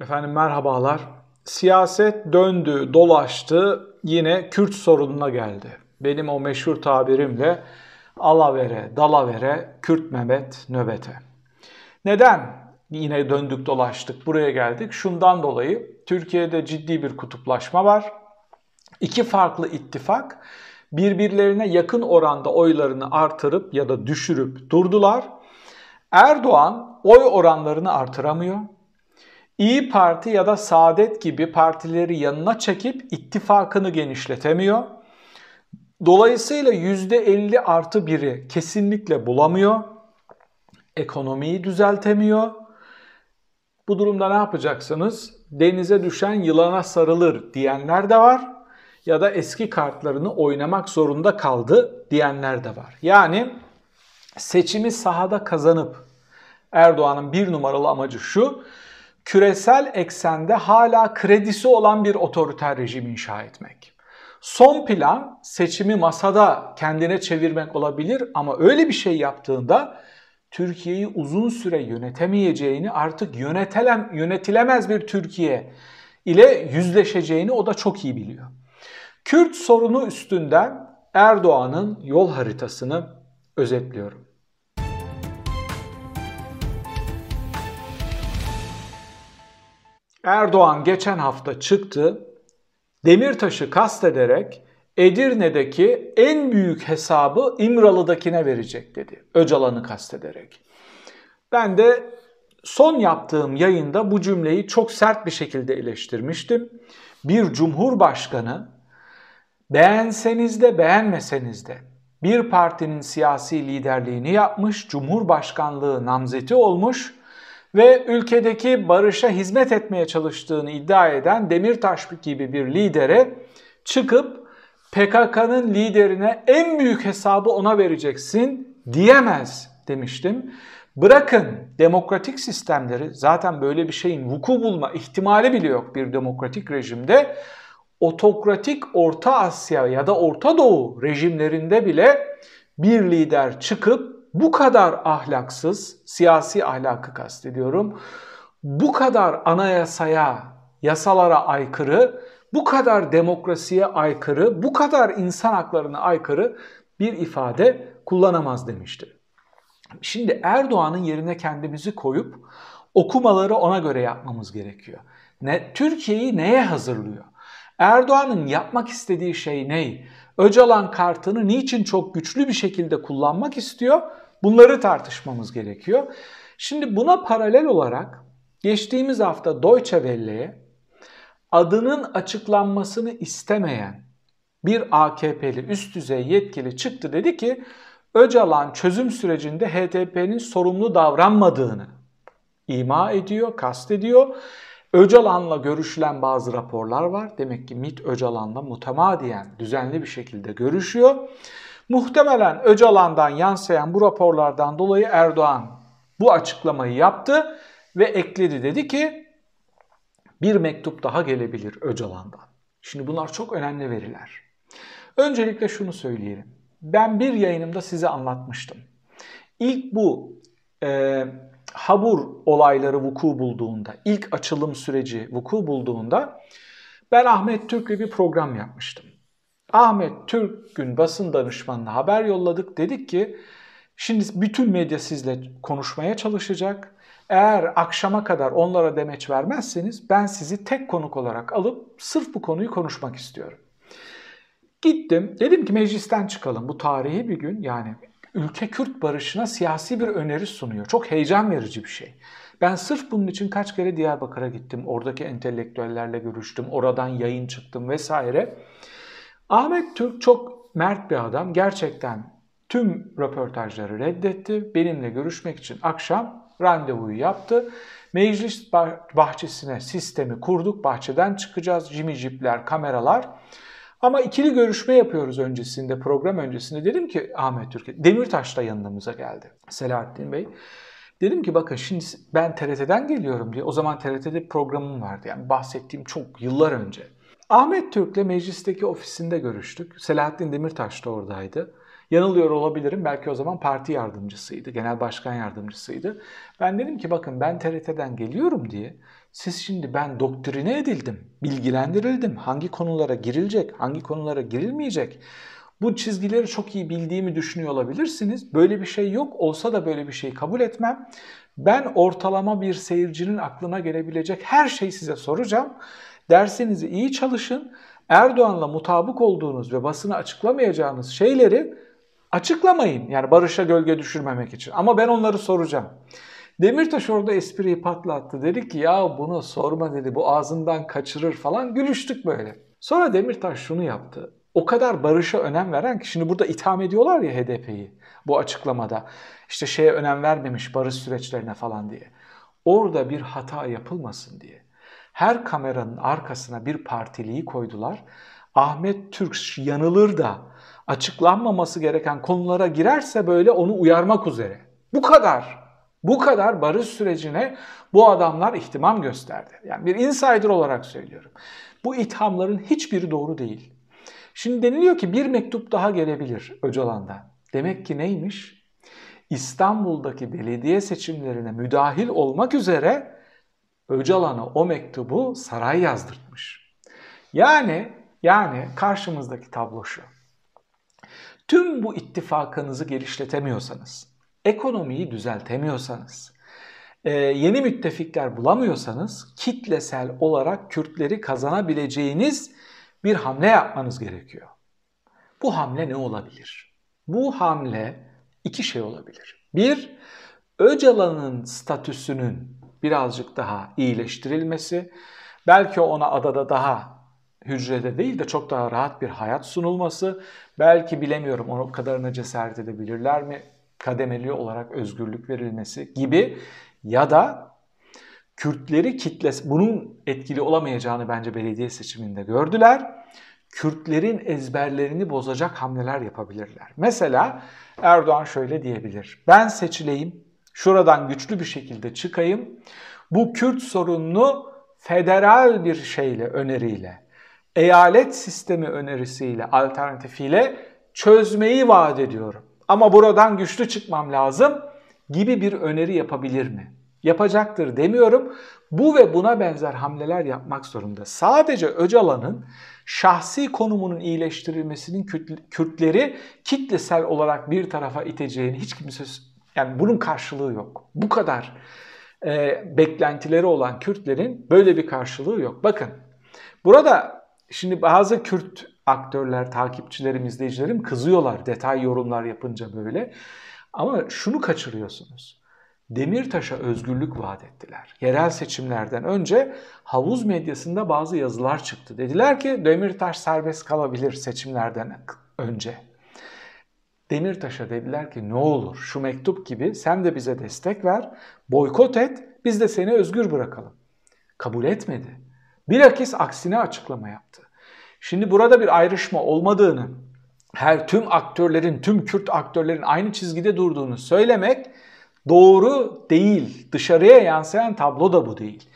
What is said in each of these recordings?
Efendim merhabalar. Siyaset döndü, dolaştı, yine Kürt sorununa geldi. Benim o meşhur tabirimle alavere, dalavere, Kürt Mehmet nöbete. Neden yine döndük dolaştık buraya geldik? Şundan dolayı Türkiye'de ciddi bir kutuplaşma var. İki farklı ittifak birbirlerine yakın oranda oylarını artırıp ya da düşürüp durdular. Erdoğan oy oranlarını artıramıyor. İyi Parti ya da Saadet gibi partileri yanına çekip ittifakını genişletemiyor. Dolayısıyla %50 artı 1'i kesinlikle bulamıyor. Ekonomiyi düzeltemiyor. Bu durumda ne yapacaksınız? Denize düşen yılana sarılır diyenler de var. Ya da eski kartlarını oynamak zorunda kaldı diyenler de var. Yani seçimi sahada kazanıp Erdoğan'ın bir numaralı amacı şu küresel eksende hala kredisi olan bir otoriter rejim inşa etmek. Son plan seçimi masada kendine çevirmek olabilir ama öyle bir şey yaptığında Türkiye'yi uzun süre yönetemeyeceğini artık yönetelem, yönetilemez bir Türkiye ile yüzleşeceğini o da çok iyi biliyor. Kürt sorunu üstünden Erdoğan'ın yol haritasını özetliyorum. Erdoğan geçen hafta çıktı. Demirtaş'ı kastederek Edirne'deki en büyük hesabı İmralı'dakine verecek dedi. Öcalan'ı kastederek. Ben de son yaptığım yayında bu cümleyi çok sert bir şekilde eleştirmiştim. Bir cumhurbaşkanı beğenseniz de beğenmeseniz de bir partinin siyasi liderliğini yapmış, cumhurbaşkanlığı namzeti olmuş ve ülkedeki barışa hizmet etmeye çalıştığını iddia eden Demirtaş gibi bir lidere çıkıp PKK'nın liderine en büyük hesabı ona vereceksin diyemez demiştim. Bırakın demokratik sistemleri zaten böyle bir şeyin vuku bulma ihtimali bile yok bir demokratik rejimde. Otokratik Orta Asya ya da Orta Doğu rejimlerinde bile bir lider çıkıp bu kadar ahlaksız, siyasi ahlakı kastediyorum, bu kadar anayasaya, yasalara aykırı, bu kadar demokrasiye aykırı, bu kadar insan haklarına aykırı bir ifade kullanamaz demişti. Şimdi Erdoğan'ın yerine kendimizi koyup okumaları ona göre yapmamız gerekiyor. Ne, Türkiye'yi neye hazırlıyor? Erdoğan'ın yapmak istediği şey ne? Öcalan kartını niçin çok güçlü bir şekilde kullanmak istiyor? Bunları tartışmamız gerekiyor. Şimdi buna paralel olarak geçtiğimiz hafta Deutsche Welle'ye adının açıklanmasını istemeyen bir AKP'li üst düzey yetkili çıktı dedi ki Öcalan çözüm sürecinde HDP'nin sorumlu davranmadığını ima ediyor, kastediyor. Öcalan'la görüşülen bazı raporlar var. Demek ki MIT Öcalan'la mutemadiyen düzenli bir şekilde görüşüyor. Muhtemelen Öcalan'dan yansıyan bu raporlardan dolayı Erdoğan bu açıklamayı yaptı ve ekledi dedi ki bir mektup daha gelebilir Öcalan'dan. Şimdi bunlar çok önemli veriler. Öncelikle şunu söyleyelim. Ben bir yayınımda size anlatmıştım. İlk bu e, Habur olayları vuku bulduğunda, ilk açılım süreci vuku bulduğunda ben Ahmet Türk'le bir program yapmıştım. Ahmet Türk'ün basın danışmanına haber yolladık. Dedik ki şimdi bütün medya sizle konuşmaya çalışacak. Eğer akşama kadar onlara demeç vermezseniz ben sizi tek konuk olarak alıp sırf bu konuyu konuşmak istiyorum. Gittim dedim ki meclisten çıkalım bu tarihi bir gün yani ülke Kürt barışına siyasi bir öneri sunuyor. Çok heyecan verici bir şey. Ben sırf bunun için kaç kere Diyarbakır'a gittim. Oradaki entelektüellerle görüştüm. Oradan yayın çıktım vesaire. Ahmet Türk çok mert bir adam. Gerçekten tüm röportajları reddetti. Benimle görüşmek için akşam randevuyu yaptı. Meclis bahçesine sistemi kurduk. Bahçeden çıkacağız. Jimmy Jeep'ler, kameralar. Ama ikili görüşme yapıyoruz öncesinde, program öncesinde. Dedim ki Ahmet Türkiye, Demirtaş da yanımıza geldi. Selahattin Bey. Dedim ki bakın şimdi ben TRT'den geliyorum diye. O zaman TRT'de programım vardı. Yani bahsettiğim çok yıllar önce. Ahmet Türk'le meclisteki ofisinde görüştük. Selahattin Demirtaş da oradaydı. Yanılıyor olabilirim. Belki o zaman parti yardımcısıydı, genel başkan yardımcısıydı. Ben dedim ki bakın ben TRT'den geliyorum diye siz şimdi ben doktrine edildim, bilgilendirildim. Hangi konulara girilecek, hangi konulara girilmeyecek. Bu çizgileri çok iyi bildiğimi düşünüyor olabilirsiniz. Böyle bir şey yok. Olsa da böyle bir şey kabul etmem. Ben ortalama bir seyircinin aklına gelebilecek her şeyi size soracağım. Dersinizi iyi çalışın. Erdoğan'la mutabık olduğunuz ve basını açıklamayacağınız şeyleri açıklamayın. Yani barışa gölge düşürmemek için. Ama ben onları soracağım. Demirtaş orada espriyi patlattı. Dedi ki ya bunu sorma dedi bu ağzından kaçırır falan. Gülüştük böyle. Sonra Demirtaş şunu yaptı. O kadar barışa önem veren ki şimdi burada itham ediyorlar ya HDP'yi bu açıklamada. İşte şeye önem vermemiş barış süreçlerine falan diye. Orada bir hata yapılmasın diye. Her kameranın arkasına bir partiliği koydular. Ahmet Türk yanılır da açıklanmaması gereken konulara girerse böyle onu uyarmak üzere. Bu kadar. Bu kadar barış sürecine bu adamlar ihtimam gösterdi. Yani bir insider olarak söylüyorum. Bu ithamların hiçbiri doğru değil. Şimdi deniliyor ki bir mektup daha gelebilir Öcalan'dan. Demek ki neymiş? İstanbul'daki belediye seçimlerine müdahil olmak üzere Öcalan'a o mektubu saray yazdırtmış. Yani yani karşımızdaki tablo şu. Tüm bu ittifakınızı geliştiremiyorsanız, ekonomiyi düzeltemiyorsanız, e, yeni müttefikler bulamıyorsanız kitlesel olarak Kürtleri kazanabileceğiniz bir hamle yapmanız gerekiyor. Bu hamle ne olabilir? Bu hamle iki şey olabilir. Bir, Öcalan'ın statüsünün birazcık daha iyileştirilmesi, belki ona adada daha hücrede değil de çok daha rahat bir hayat sunulması, belki bilemiyorum onu kadarına cesaret edebilirler mi, kademeli olarak özgürlük verilmesi gibi ya da Kürtleri kitlesi, bunun etkili olamayacağını bence belediye seçiminde gördüler. Kürtlerin ezberlerini bozacak hamleler yapabilirler. Mesela Erdoğan şöyle diyebilir. Ben seçileyim, şuradan güçlü bir şekilde çıkayım. Bu Kürt sorununu federal bir şeyle, öneriyle, eyalet sistemi önerisiyle, alternatifiyle çözmeyi vaat ediyorum. Ama buradan güçlü çıkmam lazım gibi bir öneri yapabilir mi? Yapacaktır demiyorum. Bu ve buna benzer hamleler yapmak zorunda. Sadece Öcalan'ın şahsi konumunun iyileştirilmesinin Kürtleri kitlesel olarak bir tarafa iteceğini hiç kimse yani bunun karşılığı yok. Bu kadar e, beklentileri olan Kürtlerin böyle bir karşılığı yok. Bakın burada şimdi bazı Kürt aktörler, takipçilerim, izleyicilerim kızıyorlar detay yorumlar yapınca böyle. Ama şunu kaçırıyorsunuz. Demirtaş'a özgürlük vaat ettiler. Yerel seçimlerden önce havuz medyasında bazı yazılar çıktı. Dediler ki Demirtaş serbest kalabilir seçimlerden önce. Demirtaş'a dediler ki ne olur şu mektup gibi sen de bize destek ver, boykot et, biz de seni özgür bırakalım. Kabul etmedi. Bilakis aksine açıklama yaptı. Şimdi burada bir ayrışma olmadığını, her tüm aktörlerin, tüm Kürt aktörlerin aynı çizgide durduğunu söylemek doğru değil. Dışarıya yansıyan tablo da bu değil.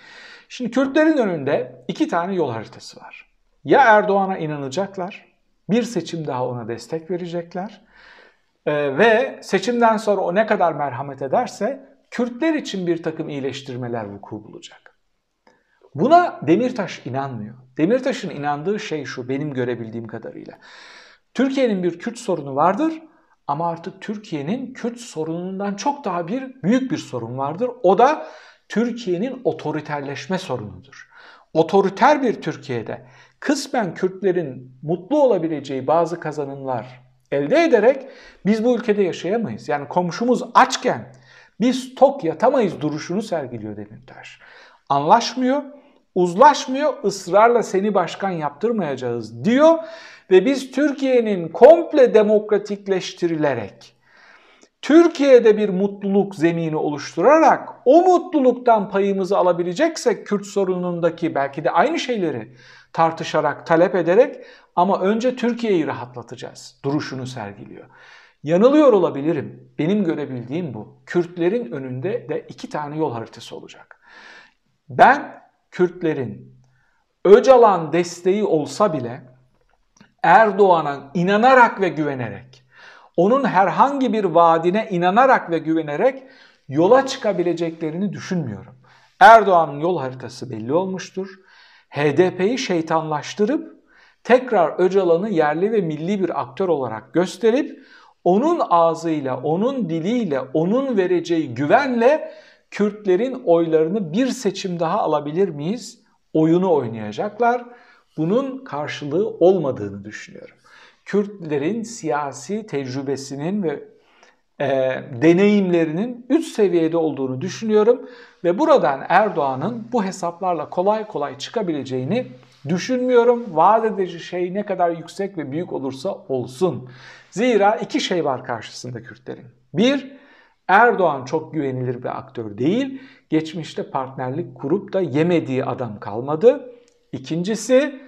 Şimdi Kürtlerin önünde iki tane yol haritası var. Ya Erdoğan'a inanacaklar, bir seçim daha ona destek verecekler ee, ve seçimden sonra o ne kadar merhamet ederse Kürtler için bir takım iyileştirmeler vuku bulacak. Buna Demirtaş inanmıyor. Demirtaş'ın inandığı şey şu benim görebildiğim kadarıyla. Türkiye'nin bir Kürt sorunu vardır ama artık Türkiye'nin Kürt sorunundan çok daha bir büyük bir sorun vardır. O da Türkiye'nin otoriterleşme sorunudur. Otoriter bir Türkiye'de kısmen Kürtlerin mutlu olabileceği bazı kazanımlar elde ederek biz bu ülkede yaşayamayız. Yani komşumuz açken biz tok yatamayız duruşunu sergiliyor Demirtaş. Anlaşmıyor, uzlaşmıyor, ısrarla seni başkan yaptırmayacağız diyor ve biz Türkiye'nin komple demokratikleştirilerek Türkiye'de bir mutluluk zemini oluşturarak o mutluluktan payımızı alabileceksek Kürt sorunundaki belki de aynı şeyleri tartışarak, talep ederek ama önce Türkiye'yi rahatlatacağız duruşunu sergiliyor. Yanılıyor olabilirim. Benim görebildiğim bu. Kürtlerin önünde de iki tane yol haritası olacak. Ben Kürtlerin Öcalan desteği olsa bile Erdoğan'a inanarak ve güvenerek onun herhangi bir vaadine inanarak ve güvenerek yola çıkabileceklerini düşünmüyorum. Erdoğan'ın yol haritası belli olmuştur. HDP'yi şeytanlaştırıp tekrar Öcalan'ı yerli ve milli bir aktör olarak gösterip onun ağzıyla, onun diliyle, onun vereceği güvenle Kürtlerin oylarını bir seçim daha alabilir miyiz? Oyunu oynayacaklar. Bunun karşılığı olmadığını düşünüyorum. Kürtlerin siyasi tecrübesinin ve e, deneyimlerinin üst seviyede olduğunu düşünüyorum ve buradan Erdoğan'ın bu hesaplarla kolay kolay çıkabileceğini düşünmüyorum. Vaat edici şey ne kadar yüksek ve büyük olursa olsun. Zira iki şey var karşısında Kürtlerin. Bir, Erdoğan çok güvenilir bir aktör değil. Geçmişte partnerlik kurup da yemediği adam kalmadı. İkincisi,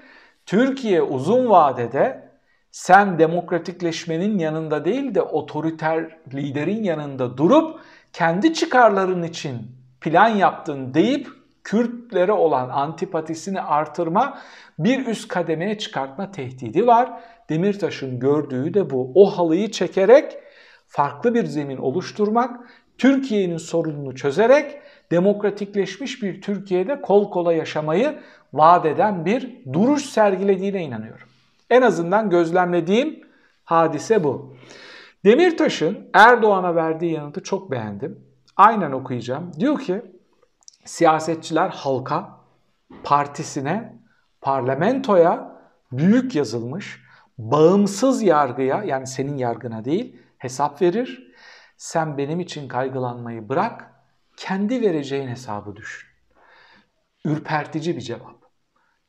Türkiye uzun vadede sen demokratikleşmenin yanında değil de otoriter liderin yanında durup kendi çıkarların için plan yaptın deyip Kürtlere olan antipatisini artırma, bir üst kademeye çıkartma tehdidi var. Demirtaş'ın gördüğü de bu. O halıyı çekerek farklı bir zemin oluşturmak, Türkiye'nin sorununu çözerek demokratikleşmiş bir Türkiye'de kol kola yaşamayı vaat eden bir duruş sergilediğine inanıyorum. En azından gözlemlediğim hadise bu. Demirtaş'ın Erdoğan'a verdiği yanıtı çok beğendim. Aynen okuyacağım. Diyor ki siyasetçiler halka, partisine, parlamentoya büyük yazılmış, bağımsız yargıya yani senin yargına değil hesap verir. Sen benim için kaygılanmayı bırak, kendi vereceğin hesabı düşün. Ürpertici bir cevap.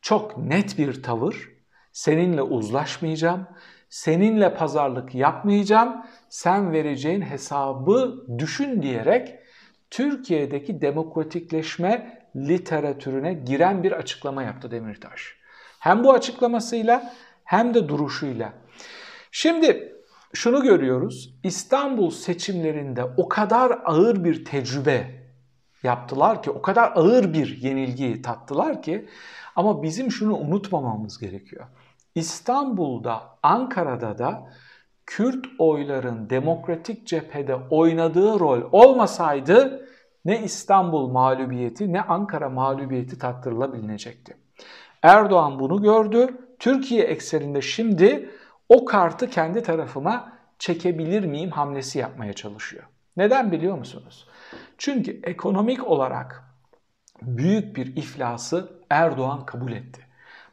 Çok net bir tavır. Seninle uzlaşmayacağım, seninle pazarlık yapmayacağım, sen vereceğin hesabı düşün diyerek Türkiye'deki demokratikleşme literatürüne giren bir açıklama yaptı Demirtaş. Hem bu açıklamasıyla hem de duruşuyla. Şimdi şunu görüyoruz. İstanbul seçimlerinde o kadar ağır bir tecrübe yaptılar ki, o kadar ağır bir yenilgi tattılar ki ama bizim şunu unutmamamız gerekiyor. İstanbul'da, Ankara'da da Kürt oyların demokratik cephede oynadığı rol olmasaydı ne İstanbul mağlubiyeti ne Ankara mağlubiyeti tattırılabilecekti. Erdoğan bunu gördü. Türkiye ekseninde şimdi o kartı kendi tarafıma çekebilir miyim hamlesi yapmaya çalışıyor. Neden biliyor musunuz? Çünkü ekonomik olarak büyük bir iflası Erdoğan kabul etti.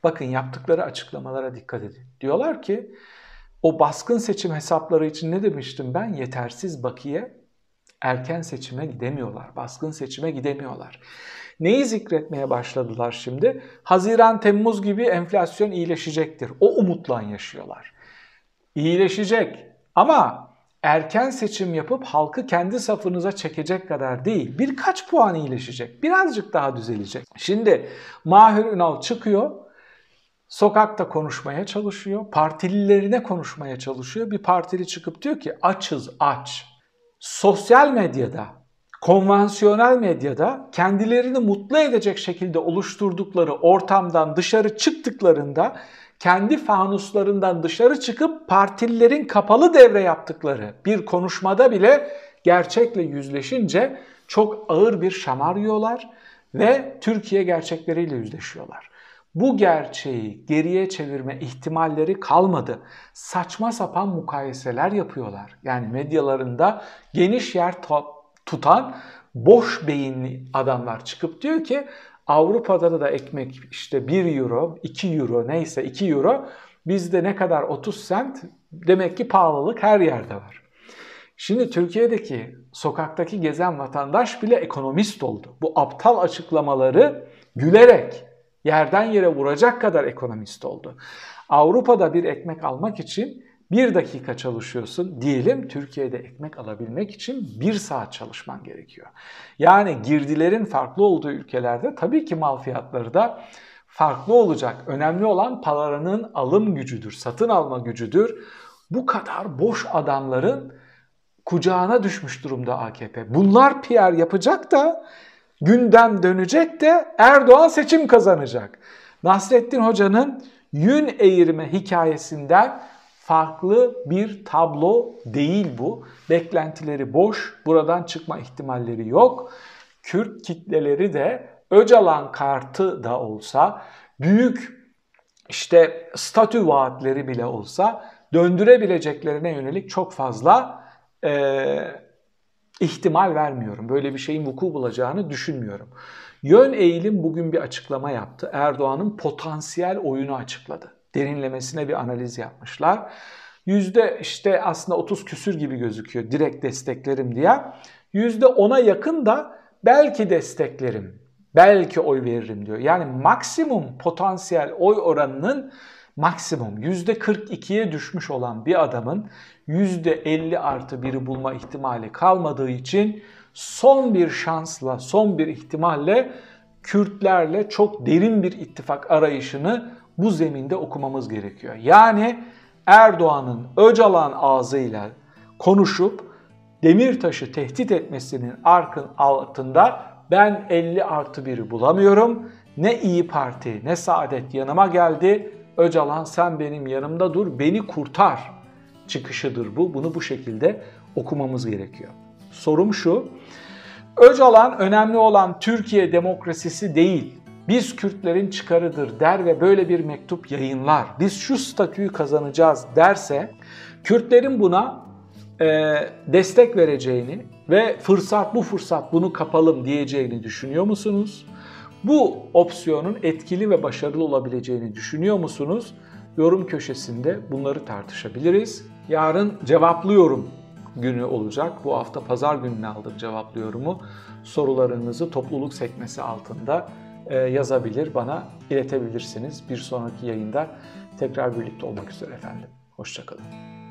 Bakın yaptıkları açıklamalara dikkat edin. Diyorlar ki o baskın seçim hesapları için ne demiştim ben? Yetersiz bakiye erken seçime gidemiyorlar. Baskın seçime gidemiyorlar. Neyi zikretmeye başladılar şimdi? Haziran, Temmuz gibi enflasyon iyileşecektir. O umutla yaşıyorlar. İyileşecek ama erken seçim yapıp halkı kendi safınıza çekecek kadar değil. Birkaç puan iyileşecek. Birazcık daha düzelecek. Şimdi Mahir Ünal çıkıyor. Sokakta konuşmaya çalışıyor. Partililerine konuşmaya çalışıyor. Bir partili çıkıp diyor ki açız aç. Sosyal medyada, konvansiyonel medyada kendilerini mutlu edecek şekilde oluşturdukları ortamdan dışarı çıktıklarında kendi fanuslarından dışarı çıkıp partililerin kapalı devre yaptıkları bir konuşmada bile gerçekle yüzleşince çok ağır bir şamar yiyorlar ve Türkiye gerçekleriyle yüzleşiyorlar. Bu gerçeği geriye çevirme ihtimalleri kalmadı. Saçma sapan mukayeseler yapıyorlar. Yani medyalarında geniş yer tutan boş beyinli adamlar çıkıp diyor ki Avrupa'da da ekmek işte 1 euro, 2 euro neyse 2 euro. Bizde ne kadar 30 sent demek ki pahalılık her yerde var. Şimdi Türkiye'deki sokaktaki gezen vatandaş bile ekonomist oldu. Bu aptal açıklamaları gülerek yerden yere vuracak kadar ekonomist oldu. Avrupa'da bir ekmek almak için bir dakika çalışıyorsun diyelim Türkiye'de ekmek alabilmek için bir saat çalışman gerekiyor. Yani girdilerin farklı olduğu ülkelerde tabii ki mal fiyatları da farklı olacak. Önemli olan paranın alım gücüdür, satın alma gücüdür. Bu kadar boş adamların kucağına düşmüş durumda AKP. Bunlar PR yapacak da gündem dönecek de Erdoğan seçim kazanacak. Nasrettin Hoca'nın yün eğirme hikayesinden farklı bir tablo değil bu. Beklentileri boş, buradan çıkma ihtimalleri yok. Kürt kitleleri de Öcalan kartı da olsa, büyük işte statü vaatleri bile olsa döndürebileceklerine yönelik çok fazla e, ihtimal vermiyorum. Böyle bir şeyin vuku bulacağını düşünmüyorum. Yön eğilim bugün bir açıklama yaptı. Erdoğan'ın potansiyel oyunu açıkladı. Derinlemesine bir analiz yapmışlar. Yüzde işte aslında 30 küsür gibi gözüküyor direkt desteklerim diye. Yüzde 10'a yakın da belki desteklerim, belki oy veririm diyor. Yani maksimum potansiyel oy oranının maksimum %42'ye düşmüş olan bir adamın %50 artı biri bulma ihtimali kalmadığı için son bir şansla, son bir ihtimalle Kürtlerle çok derin bir ittifak arayışını bu zeminde okumamız gerekiyor. Yani Erdoğan'ın Öcalan ağzıyla konuşup Demirtaş'ı tehdit etmesinin arkın altında ben 50 artı 1'i bulamıyorum. Ne İyi Parti ne Saadet yanıma geldi. Öcalan sen benim yanımda dur beni kurtar çıkışıdır bu. Bunu bu şekilde okumamız gerekiyor. Sorum şu. Öcalan önemli olan Türkiye demokrasisi değil. Biz Kürtlerin çıkarıdır der ve böyle bir mektup yayınlar. Biz şu statüyü kazanacağız derse Kürtlerin buna e, destek vereceğini ve fırsat bu fırsat bunu kapalım diyeceğini düşünüyor musunuz? Bu opsiyonun etkili ve başarılı olabileceğini düşünüyor musunuz? Yorum köşesinde bunları tartışabiliriz. Yarın cevaplıyorum günü olacak. Bu hafta pazar gününe aldım cevaplıyorumu. Sorularınızı topluluk sekmesi altında yazabilir, bana iletebilirsiniz. Bir sonraki yayında tekrar birlikte olmak üzere efendim. Hoşçakalın.